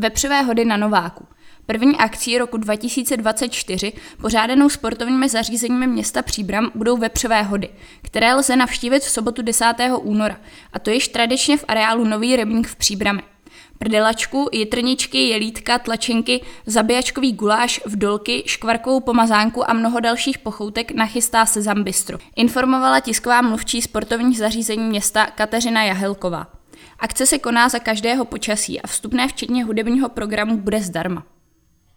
Vepřové hody na Nováku. První akcí roku 2024 pořádanou sportovními zařízeními města Příbram budou vepřové hody, které lze navštívit v sobotu 10. února, a to již tradičně v areálu Nový rybník v Příbrami. Prdelačku, jitrničky, jelítka, tlačenky, zabíjačkový guláš, vdolky, škvarkovou pomazánku a mnoho dalších pochoutek nachystá se Zambistro. Informovala tisková mluvčí sportovních zařízení města Kateřina Jahelková. Akce se koná za každého počasí a vstupné včetně hudebního programu bude zdarma.